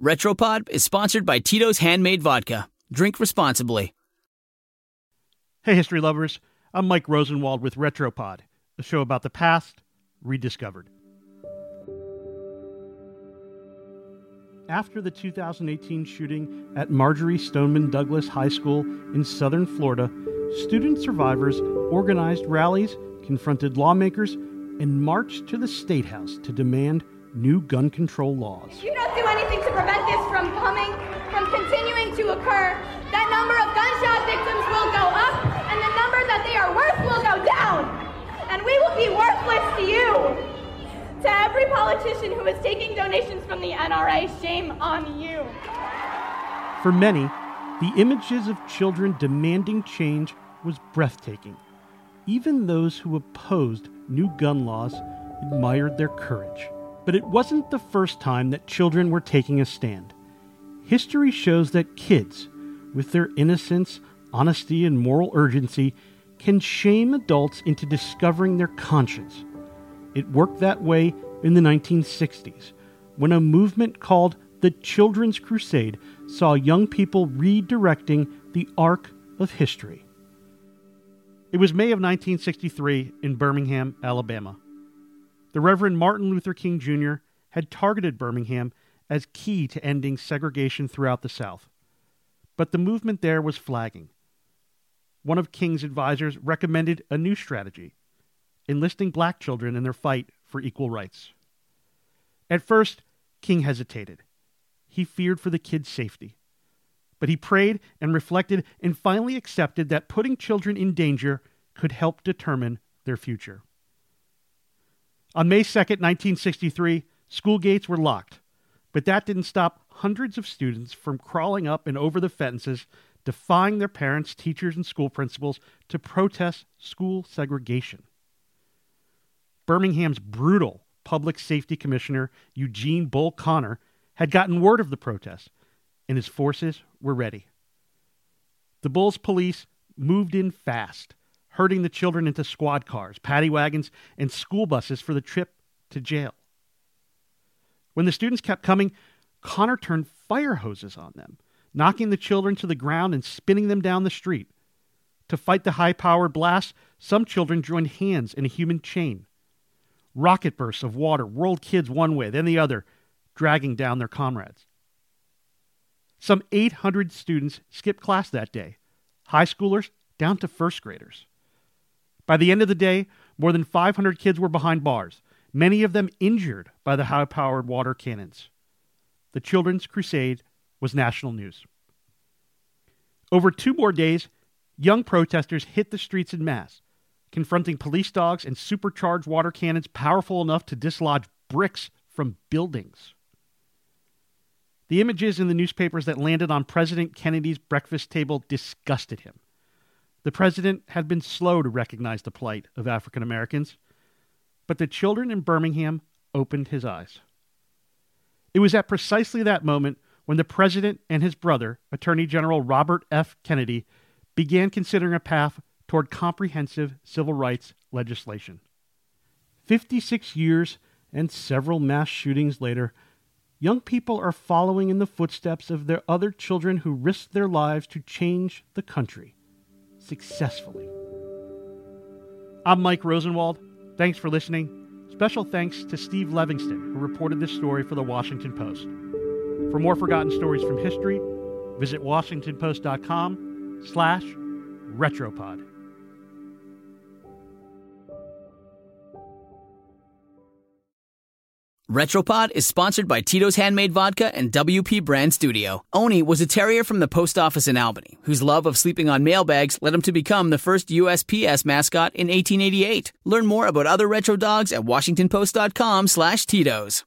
Retropod is sponsored by Tito's Handmade Vodka. Drink responsibly. Hey, history lovers. I'm Mike Rosenwald with Retropod, a show about the past rediscovered. After the 2018 shooting at Marjory Stoneman Douglas High School in southern Florida, student survivors organized rallies, confronted lawmakers, and marched to the State House to demand new gun control laws. If you don't do anything to prevent this from coming, from continuing to occur, that number of gunshot victims will go up, and the number that they are worth will go down. And we will be worthless to you. To every politician who is taking donations from the NRA, shame on you. For many, the images of children demanding change was breathtaking. Even those who opposed new gun laws admired their courage. But it wasn't the first time that children were taking a stand. History shows that kids, with their innocence, honesty, and moral urgency, can shame adults into discovering their conscience. It worked that way in the 1960s, when a movement called the Children's Crusade saw young people redirecting the arc of history. It was May of 1963 in Birmingham, Alabama. The Reverend Martin Luther King Jr. had targeted Birmingham as key to ending segregation throughout the South. But the movement there was flagging. One of King's advisors recommended a new strategy enlisting black children in their fight for equal rights. At first, King hesitated. He feared for the kids' safety. But he prayed and reflected and finally accepted that putting children in danger could help determine their future. On May 2, 1963, school gates were locked, but that didn't stop hundreds of students from crawling up and over the fences, defying their parents, teachers, and school principals to protest school segregation. Birmingham's brutal public safety commissioner, Eugene Bull Connor, had gotten word of the protest, and his forces were ready. The Bulls police moved in fast, herding the children into squad cars, paddy wagons, and school buses for the trip to jail. When the students kept coming, Connor turned fire hoses on them, knocking the children to the ground and spinning them down the street. To fight the high powered blast, some children joined hands in a human chain. Rocket bursts of water whirled kids one way, then the other, dragging down their comrades. Some 800 students skipped class that day, high schoolers down to first graders. By the end of the day, more than 500 kids were behind bars, many of them injured by the high powered water cannons. The Children's Crusade was national news. Over two more days, young protesters hit the streets in mass, confronting police dogs and supercharged water cannons powerful enough to dislodge bricks from buildings. The images in the newspapers that landed on President Kennedy's breakfast table disgusted him. The president had been slow to recognize the plight of African Americans, but the children in Birmingham opened his eyes. It was at precisely that moment when the president and his brother, Attorney General Robert F. Kennedy, began considering a path toward comprehensive civil rights legislation. 56 years and several mass shootings later, young people are following in the footsteps of their other children who risked their lives to change the country successfully. I'm Mike Rosenwald. Thanks for listening. Special thanks to Steve Levingston, who reported this story for the Washington Post. For more forgotten stories from history, visit washingtonpost.com slash retropod. Retropod is sponsored by Tito's Handmade Vodka and WP Brand Studio. Owney was a terrier from the post office in Albany, whose love of sleeping on mailbags led him to become the first USPS mascot in 1888. Learn more about other retro dogs at washingtonpost.com slash Tito's.